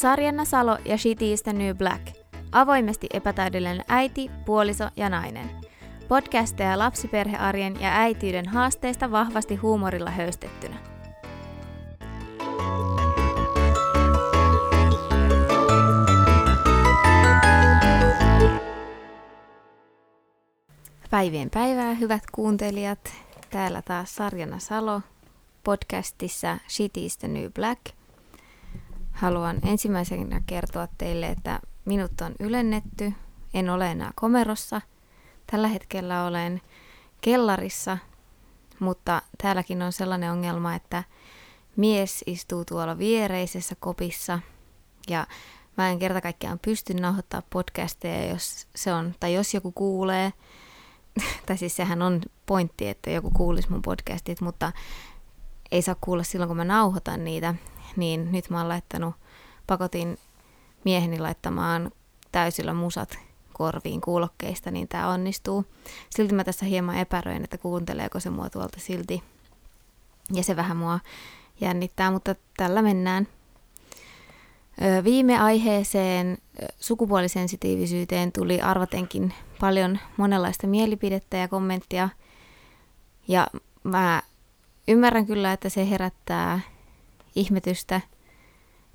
Sarjanna Salo ja Shitty is the New Black. Avoimesti epätäydellinen äiti, puoliso ja nainen. Podcasteja lapsiperhearjen ja äitiyden haasteista vahvasti huumorilla höystettynä. Päivien päivää, hyvät kuuntelijat. Täällä taas Sarjana Salo podcastissa Shitty is the New Black – Haluan ensimmäisenä kertoa teille, että minut on ylennetty. En ole enää komerossa. Tällä hetkellä olen kellarissa, mutta täälläkin on sellainen ongelma, että mies istuu tuolla viereisessä kopissa ja mä en kerta kaikkiaan pysty nauhoittaa podcasteja, jos se on, tai jos joku kuulee, tai siis sehän on pointti, että joku kuulisi mun podcastit, mutta ei saa kuulla silloin, kun mä nauhoitan niitä, niin nyt mä oon laittanut, pakotin mieheni laittamaan täysillä musat korviin kuulokkeista, niin tämä onnistuu. Silti mä tässä hieman epäröin, että kuunteleeko se mua tuolta silti. Ja se vähän mua jännittää, mutta tällä mennään. Viime aiheeseen sukupuolisensitiivisyyteen tuli arvatenkin paljon monenlaista mielipidettä ja kommenttia. Ja mä ymmärrän kyllä, että se herättää ihmetystä,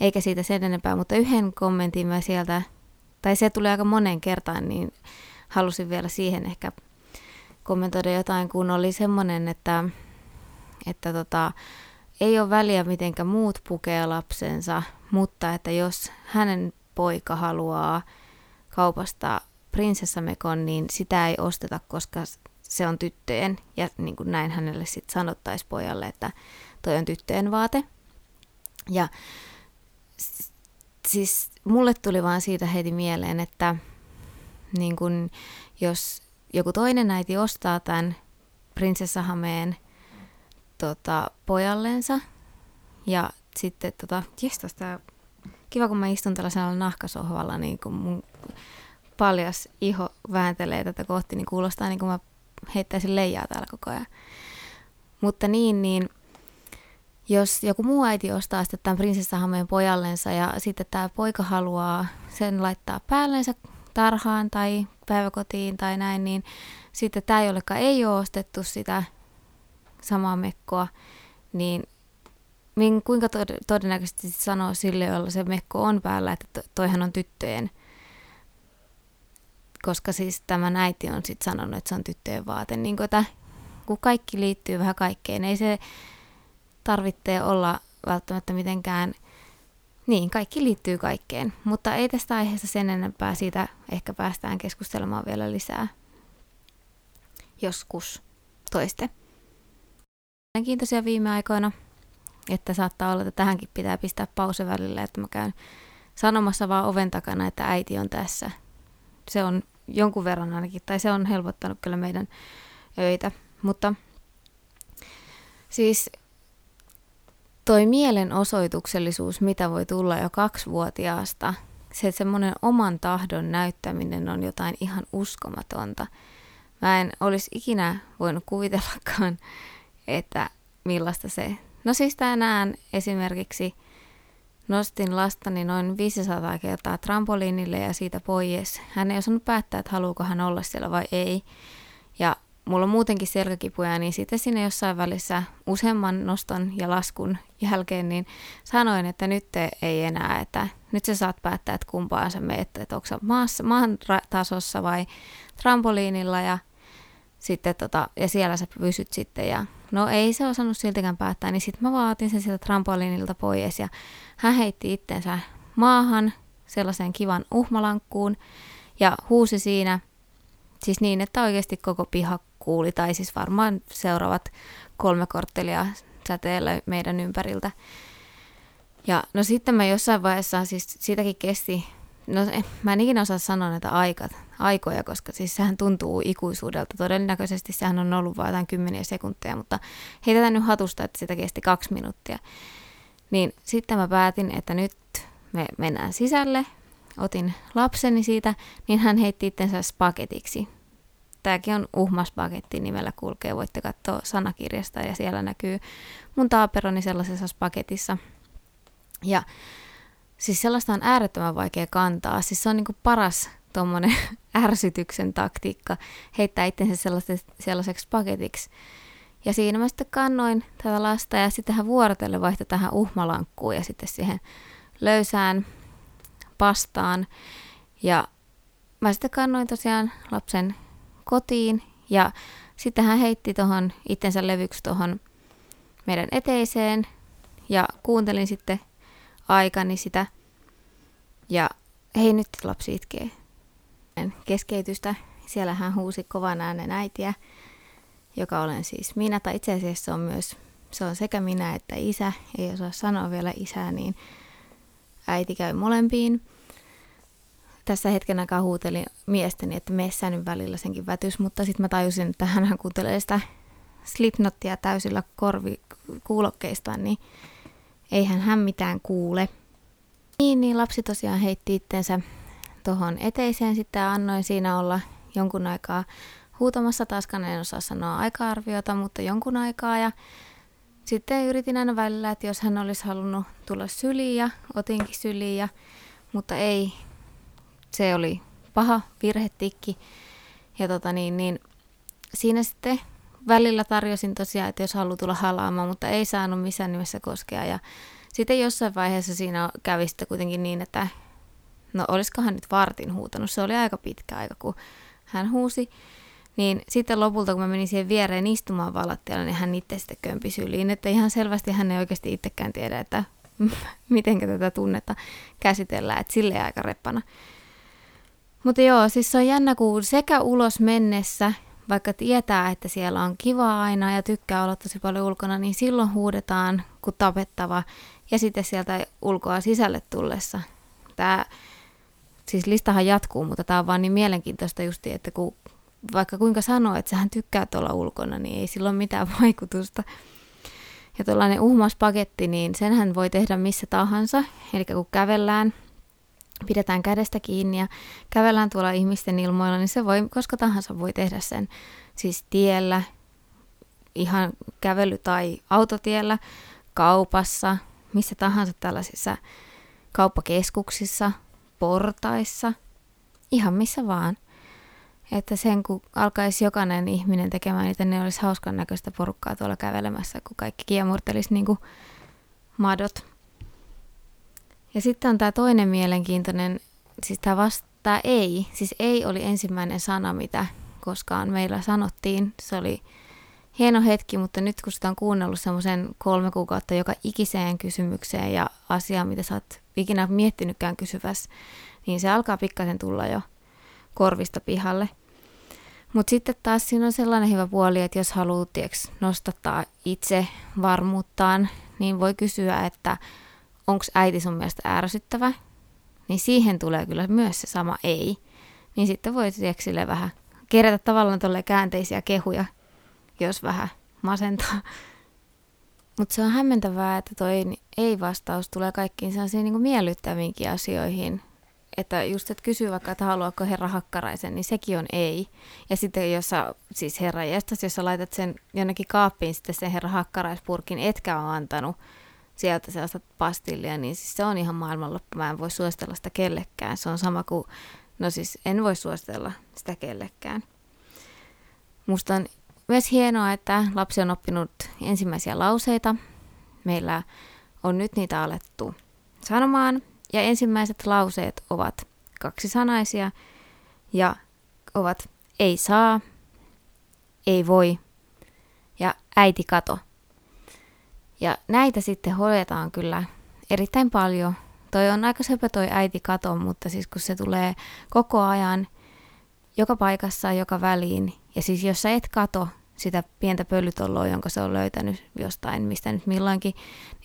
eikä siitä sen enempää, mutta yhden kommentin mä sieltä, tai se tuli aika monen kertaan, niin halusin vielä siihen ehkä kommentoida jotain, kun oli semmoinen, että, että tota, ei ole väliä mitenkä muut pukee lapsensa, mutta että jos hänen poika haluaa kaupasta prinsessamekon, niin sitä ei osteta, koska se on tyttöjen. Ja niin kuin näin hänelle sitten sanottaisi pojalle, että toi on tyttöjen vaate. Ja siis mulle tuli vaan siitä heti mieleen, että niin kun, jos joku toinen äiti ostaa tämän prinsessahameen tota, pojallensa ja sitten tota, jestas tää, kiva kun mä istun tällaisella nahkasohvalla, niin kun mun paljas iho vääntelee tätä kohti, niin kuulostaa niin kuin mä heittäisin leijaa täällä koko ajan. Mutta niin, niin jos joku muu äiti ostaa sitten tämän prinsessahameen pojallensa ja sitten tämä poika haluaa sen laittaa päällensä tarhaan tai päiväkotiin tai näin, niin sitten tämä, jollekaan ei ole ostettu sitä samaa mekkoa, niin kuinka todennäköisesti sanoo sille, jolla se mekko on päällä, että toihan on tyttöjen. Koska siis tämä äiti on sitten sanonut, että se on tyttöjen vaate. Niin kun, että, kun kaikki liittyy vähän kaikkeen, ei se tarvitse olla välttämättä mitenkään, niin kaikki liittyy kaikkeen, mutta ei tästä aiheesta sen enempää, siitä ehkä päästään keskustelemaan vielä lisää joskus toiste. Kiintoisia viime aikoina, että saattaa olla, että tähänkin pitää pistää pause välillä, että mä käyn sanomassa vaan oven takana, että äiti on tässä. Se on jonkun verran ainakin, tai se on helpottanut kyllä meidän öitä, mutta siis toi mielenosoituksellisuus, mitä voi tulla jo kaksivuotiaasta, se semmoinen oman tahdon näyttäminen on jotain ihan uskomatonta. Mä en olisi ikinä voinut kuvitellakaan, että millaista se... No siis tänään esimerkiksi nostin lastani noin 500 kertaa trampoliinille ja siitä pois. Hän ei osannut päättää, että haluuko hän olla siellä vai ei. Ja mulla on muutenkin selkäkipuja, niin sitten sinne jossain välissä useamman noston ja laskun jälkeen, niin sanoin, että nyt ei enää, että nyt sä saat päättää, että kumpaan sä meet, että onko sä maassa, maan tasossa vai trampoliinilla ja sitten tota, ja siellä sä pysyt sitten ja no ei se osannut siltikään päättää, niin sitten mä vaatin sen sieltä trampoliinilta pois ja hän heitti itsensä maahan sellaiseen kivan uhmalankkuun ja huusi siinä, siis niin, että oikeasti koko piha kuuli, tai siis varmaan seuraavat kolme korttelia säteellä meidän ympäriltä. Ja no sitten mä jossain vaiheessa, siis siitäkin kesti, no mä en ikinä osaa sanoa näitä aikat, aikoja, koska siis sehän tuntuu ikuisuudelta. Todennäköisesti sehän on ollut vain jotain kymmeniä sekunteja, mutta heitetään nyt hatusta, että sitä kesti kaksi minuuttia. Niin sitten mä päätin, että nyt me mennään sisälle, otin lapseni siitä, niin hän heitti itsensä spagetiksi tämäkin on uhmaspaketti nimellä kulkee, voitte katsoa sanakirjasta ja siellä näkyy mun taaperoni sellaisessa paketissa. Ja siis sellaista on äärettömän vaikea kantaa. Siis se on niin kuin paras tuommoinen ärsytyksen taktiikka, heittää itsensä sellaiseksi paketiksi. Ja siinä mä sitten kannoin tätä lasta ja sitten hän vuorotelle vaihtoi tähän uhmalankkuun ja sitten siihen löysään pastaan. Ja mä sitten kannoin tosiaan lapsen kotiin ja sitten hän heitti tuohon itsensä levyksi tuohon meidän eteiseen ja kuuntelin sitten aikani sitä. Ja hei nyt lapsi itkee. Keskeytystä. Siellä hän huusi kovan äänen äitiä, joka olen siis minä, tai itse asiassa on myös, se on sekä minä että isä, ei osaa sanoa vielä isää, niin äiti käy molempiin. Tässä hetken aikaa huutelin miestäni, että meissä nyt välillä senkin vätys, mutta sitten mä tajusin, että hän kuuntelee sitä Slipnottia täysillä korvi kuulokkeistaan, niin eihän hän mitään kuule. Niin, niin lapsi tosiaan heitti itsensä tuohon eteiseen sitten annoin siinä olla jonkun aikaa huutamassa. Taaskaan en osaa sanoa aika-arviota, mutta jonkun aikaa ja sitten yritin aina välillä, että jos hän olisi halunnut tulla syliin ja otinkin syliin, ja, mutta ei, se oli paha virhetikki. Ja tota niin, niin siinä sitten välillä tarjosin tosiaan, että jos haluaa tulla halaamaan, mutta ei saanut missään nimessä koskea. Ja sitten jossain vaiheessa siinä kävi sitten kuitenkin niin, että no olisikohan nyt vartin huutanut. Se oli aika pitkä aika, kun hän huusi. Niin sitten lopulta, kun mä menin siihen viereen istumaan valattialla, niin hän itse sitten kömpi syliin. Että ihan selvästi hän ei oikeasti itsekään tiedä, että miten tätä tunnetta käsitellään. Että silleen aika reppana. Mutta joo, siis se on jännä, kun sekä ulos mennessä vaikka tietää, että siellä on kiva aina ja tykkää olla tosi paljon ulkona, niin silloin huudetaan kuin tapettava. Ja sitten sieltä ulkoa sisälle tullessa. Tämä, siis listahan jatkuu, mutta tämä on vaan niin mielenkiintoista justi, että kun vaikka kuinka sanoo, että sähän tykkää olla ulkona, niin ei sillä ole mitään vaikutusta. Ja tuollainen uhmaspaketti, niin senhän voi tehdä missä tahansa. Eli kun kävellään pidetään kädestä kiinni ja kävellään tuolla ihmisten ilmoilla, niin se voi, koska tahansa voi tehdä sen siis tiellä, ihan kävely- tai autotiellä, kaupassa, missä tahansa tällaisissa kauppakeskuksissa, portaissa, ihan missä vaan. Että sen kun alkaisi jokainen ihminen tekemään niitä, ne olisi hauskan näköistä porukkaa tuolla kävelemässä, kun kaikki kiemurtelisi niin kuin madot. Ja sitten on tämä toinen mielenkiintoinen, siis tämä vasta ei, siis ei oli ensimmäinen sana, mitä koskaan meillä sanottiin. Se oli hieno hetki, mutta nyt kun sitä on kuunnellut semmoisen kolme kuukautta joka ikiseen kysymykseen ja asiaan, mitä sä oot ikinä miettinytkään kysyvässä, niin se alkaa pikkasen tulla jo korvista pihalle. Mutta sitten taas siinä on sellainen hyvä puoli, että jos haluat nostattaa itse varmuuttaan, niin voi kysyä, että onko äiti sun mielestä ärsyttävä, niin siihen tulee kyllä myös se sama ei. Niin sitten voi sille vähän kerätä tavallaan tuolle käänteisiä kehuja, jos vähän masentaa. Mutta se on hämmentävää, että toi ei-vastaus tulee kaikkiin sellaisiin niin miellyttäviinkin asioihin. Että just, että kysyy vaikka, että haluaako herra hakkaraisen, niin sekin on ei. Ja sitten jos sä, siis herra jästäs, jos sä laitat sen jonnekin kaappiin sitten sen herra hakkaraispurkin, etkä ole antanut, sieltä sellaista pastillia, niin siis se on ihan maailmanloppu. Mä en voi suositella sitä kellekään. Se on sama kuin, no siis en voi suositella sitä kellekään. Musta on myös hienoa, että lapsi on oppinut ensimmäisiä lauseita. Meillä on nyt niitä alettu sanomaan. Ja ensimmäiset lauseet ovat kaksisanaisia ja ovat ei saa, ei voi ja äiti kato – ja näitä sitten hoidetaan kyllä erittäin paljon. Toi on aika söpö toi äiti kato, mutta siis kun se tulee koko ajan, joka paikassa, joka väliin. Ja siis jos sä et kato sitä pientä pölytolloa, jonka se on löytänyt jostain, mistä nyt milloinkin,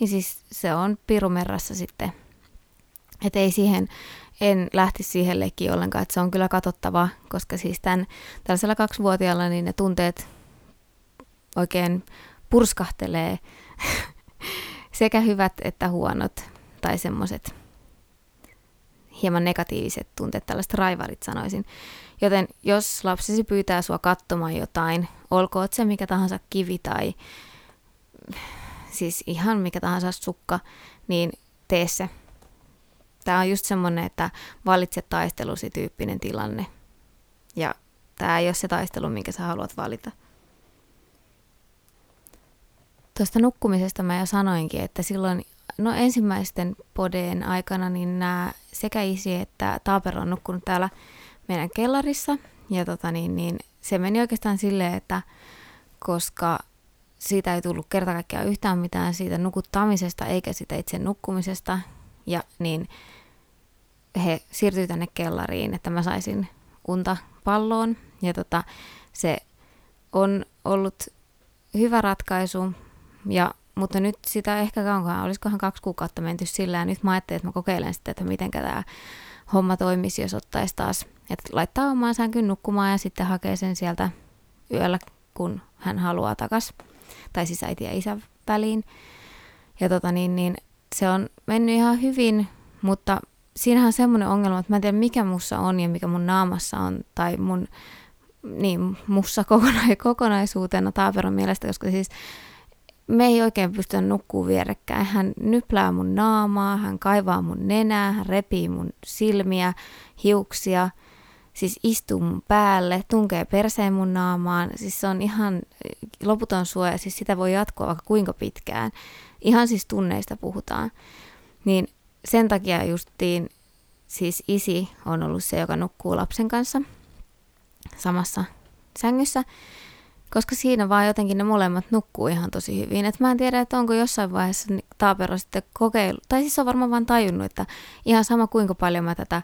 niin siis se on pirumerrassa sitten. Että ei siihen, en lähti siihen leikkiin ollenkaan, että se on kyllä katsottava, koska siis tämän, tällaisella kaksivuotiaalla niin ne tunteet oikein purskahtelee sekä hyvät että huonot tai semmoiset hieman negatiiviset tunteet, tällaiset raivarit sanoisin. Joten jos lapsesi pyytää sua katsomaan jotain, olkoon se mikä tahansa kivi tai siis ihan mikä tahansa sukka, niin tee se. Tämä on just semmoinen, että valitse taistelusi tyyppinen tilanne. Ja tämä ei ole se taistelu, minkä sä haluat valita. Tuosta nukkumisesta mä jo sanoinkin, että silloin no ensimmäisten podeen aikana niin nämä sekä isi että Taaper on nukkunut täällä meidän kellarissa. Ja tota niin, niin se meni oikeastaan silleen, että koska siitä ei tullut kerta kaikkiaan yhtään mitään siitä nukuttamisesta eikä sitä itse nukkumisesta, ja niin he siirtyi tänne kellariin, että mä saisin unta palloon. Ja tota, se on ollut hyvä ratkaisu, ja, mutta nyt sitä ehkä kauankaan, olisikohan kaksi kuukautta menty sillä, ja nyt mä ajattelin, että mä kokeilen sitten, että miten tämä homma toimisi, jos ottaisi taas, että laittaa omaan sänkyn nukkumaan ja sitten hakee sen sieltä yöllä, kun hän haluaa takas, tai siis äiti ja isä väliin. Ja tota niin, niin se on mennyt ihan hyvin, mutta siinähän on semmoinen ongelma, että mä en tiedä mikä mussa on ja mikä mun naamassa on, tai mun, niin, mussa kokona- kokonaisuutena Taaperon mielestä, koska siis me ei oikein pysty nukkuu vierekkäin. Hän nyplää mun naamaa, hän kaivaa mun nenää, hän repii mun silmiä, hiuksia, siis istuu mun päälle, tunkee perseen mun naamaan. Siis se on ihan loputon suoja, siis sitä voi jatkoa vaikka kuinka pitkään. Ihan siis tunneista puhutaan. Niin sen takia justiin siis isi on ollut se, joka nukkuu lapsen kanssa samassa sängyssä koska siinä vaan jotenkin ne molemmat nukkuu ihan tosi hyvin. Et mä en tiedä, että onko jossain vaiheessa Taapero sitten kokeilu, tai siis on varmaan vaan tajunnut, että ihan sama kuinka paljon mä tätä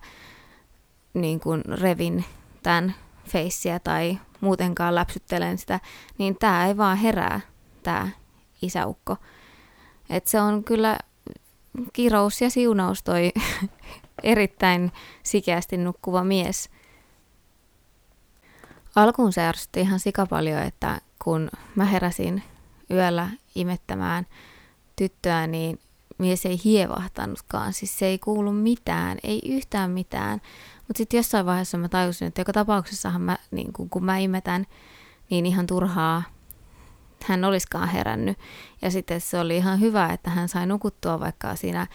niin kuin revin tämän feissiä tai muutenkaan läpsyttelen sitä, niin tämä ei vaan herää, tämä isäukko. Et se on kyllä kirous ja siunaus toi erittäin sikeästi nukkuva mies – Alkuun se ärsytti ihan sikapaljon, että kun mä heräsin yöllä imettämään tyttöä, niin mies ei hievahtanutkaan. Siis se ei kuulu mitään, ei yhtään mitään. Mutta sitten jossain vaiheessa mä tajusin, että joka tapauksessahan mä, niin kun, kun mä imetän, niin ihan turhaa hän olisikaan herännyt. Ja sitten se oli ihan hyvä, että hän sai nukuttua, vaikka siinä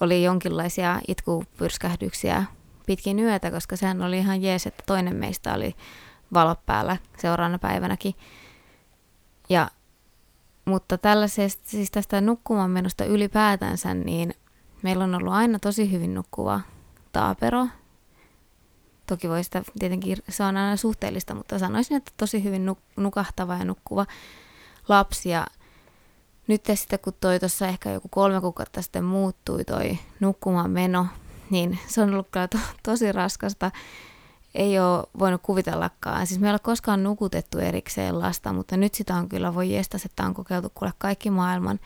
oli jonkinlaisia itkupyrskähdyksiä pitkin yötä, koska sehän oli ihan jees, että toinen meistä oli valot päällä seuraavana päivänäkin. Ja, mutta tällaisesta, siis tästä nukkumaan menosta ylipäätänsä, niin meillä on ollut aina tosi hyvin nukkuva taapero. Toki voi sitä, tietenkin se on aina suhteellista, mutta sanoisin, että tosi hyvin nuk- nukahtava ja nukkuva lapsi. Ja nyt sitten kun toi tuossa ehkä joku kolme kuukautta sitten muuttui toi nukkumaan meno, niin se on ollut kyllä to- tosi raskasta ei ole voinut kuvitellakaan. Siis me ei ole koskaan nukutettu erikseen lasta, mutta nyt sitä on kyllä, voi jestas, että on kokeiltu kuule kaikki maailman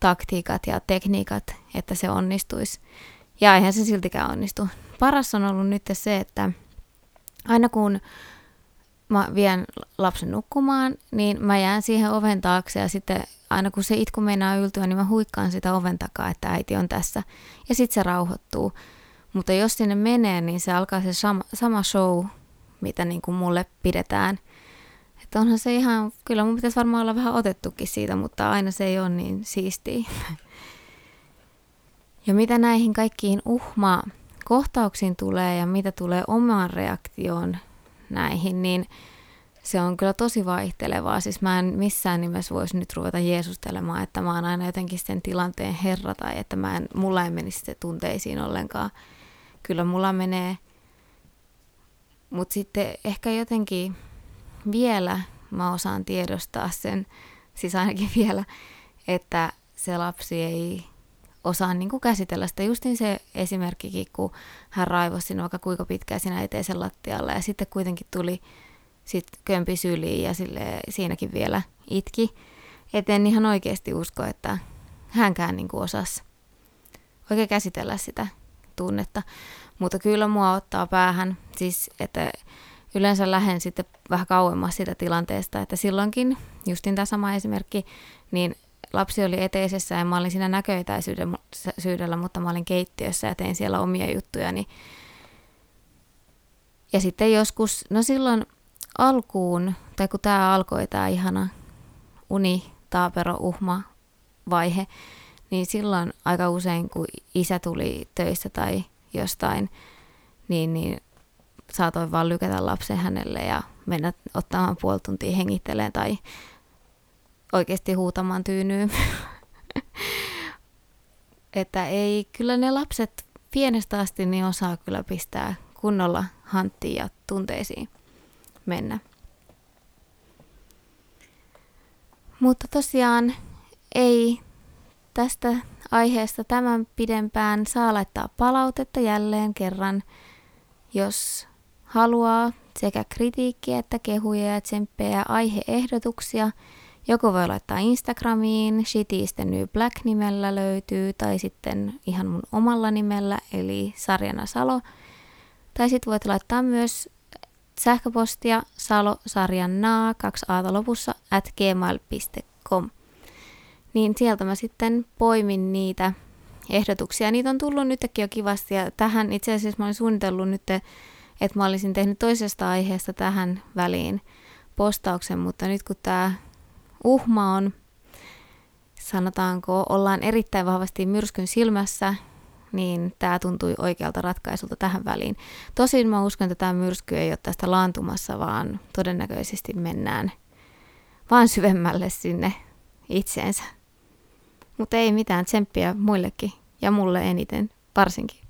taktiikat ja tekniikat, että se onnistuisi. Ja eihän se siltikään onnistu. Paras on ollut nyt se, että aina kun mä vien lapsen nukkumaan, niin mä jään siihen oven taakse ja sitten aina kun se itku meinaa yltyä, niin mä huikkaan sitä oven takaa, että äiti on tässä. Ja sitten se rauhoittuu. Mutta jos sinne menee, niin se alkaa se sama, sama show, mitä niin kuin mulle pidetään. Että onhan se ihan, kyllä mun pitäisi varmaan olla vähän otettukin siitä, mutta aina se ei ole niin siistiä. Ja mitä näihin kaikkiin uhma kohtauksiin tulee ja mitä tulee omaan reaktioon näihin, niin se on kyllä tosi vaihtelevaa. Siis mä en missään nimessä voisi nyt ruveta jeesustelemaan, että mä oon aina jotenkin sen tilanteen herra tai että mä en, mulla ei menisi se tunteisiin ollenkaan kyllä mulla menee. Mutta sitten ehkä jotenkin vielä mä osaan tiedostaa sen, siis ainakin vielä, että se lapsi ei osaa niin kuin käsitellä sitä. Justin se esimerkkikin, kun hän raivosi sinua vaikka kuinka pitkään sinä eteisen lattialla ja sitten kuitenkin tuli sit kömpi syliin ja sille, siinäkin vielä itki. Et en ihan oikeasti usko, että hänkään niin kuin osasi oikein käsitellä sitä tunnetta. Mutta kyllä mua ottaa päähän, siis että yleensä lähden sitten vähän kauemmas sitä tilanteesta, että silloinkin, justin tämä sama esimerkki, niin lapsi oli eteisessä ja mä olin siinä näköetäisyydellä, mutta mä olin keittiössä ja tein siellä omia juttujani. Ja sitten joskus, no silloin alkuun, tai kun tämä alkoi, tämä ihana uni, taapero, uhma vaihe, niin silloin aika usein, kun isä tuli töistä tai jostain, niin, niin saatoin vaan lykätä lapsen hänelle ja mennä ottamaan puoli tuntia hengitteleen tai oikeasti huutamaan tyynyyn. että ei, kyllä ne lapset pienestä asti niin osaa kyllä pistää kunnolla hanttiin ja tunteisiin mennä. Mutta tosiaan ei tästä aiheesta tämän pidempään saa laittaa palautetta jälleen kerran, jos haluaa sekä kritiikkiä että kehuja ja tsemppejä aiheehdotuksia. Joko voi laittaa Instagramiin, Shitty New Black nimellä löytyy, tai sitten ihan mun omalla nimellä, eli Sarjana Salo. Tai sitten voit laittaa myös sähköpostia salosarjannaa, kaksi aata lopussa, at gmail.com. Niin sieltä mä sitten poimin niitä ehdotuksia. Niitä on tullut nytkin jo kivasti ja tähän itse asiassa mä olin suunnitellut nyt, että mä olisin tehnyt toisesta aiheesta tähän väliin postauksen, mutta nyt kun tämä uhma on, sanotaanko, ollaan erittäin vahvasti myrskyn silmässä, niin tämä tuntui oikealta ratkaisulta tähän väliin. Tosin mä uskon, että tämä myrsky ei ole tästä laantumassa, vaan todennäköisesti mennään vaan syvemmälle sinne itseensä. Mutta ei mitään tsemppiä muillekin ja mulle eniten varsinkin.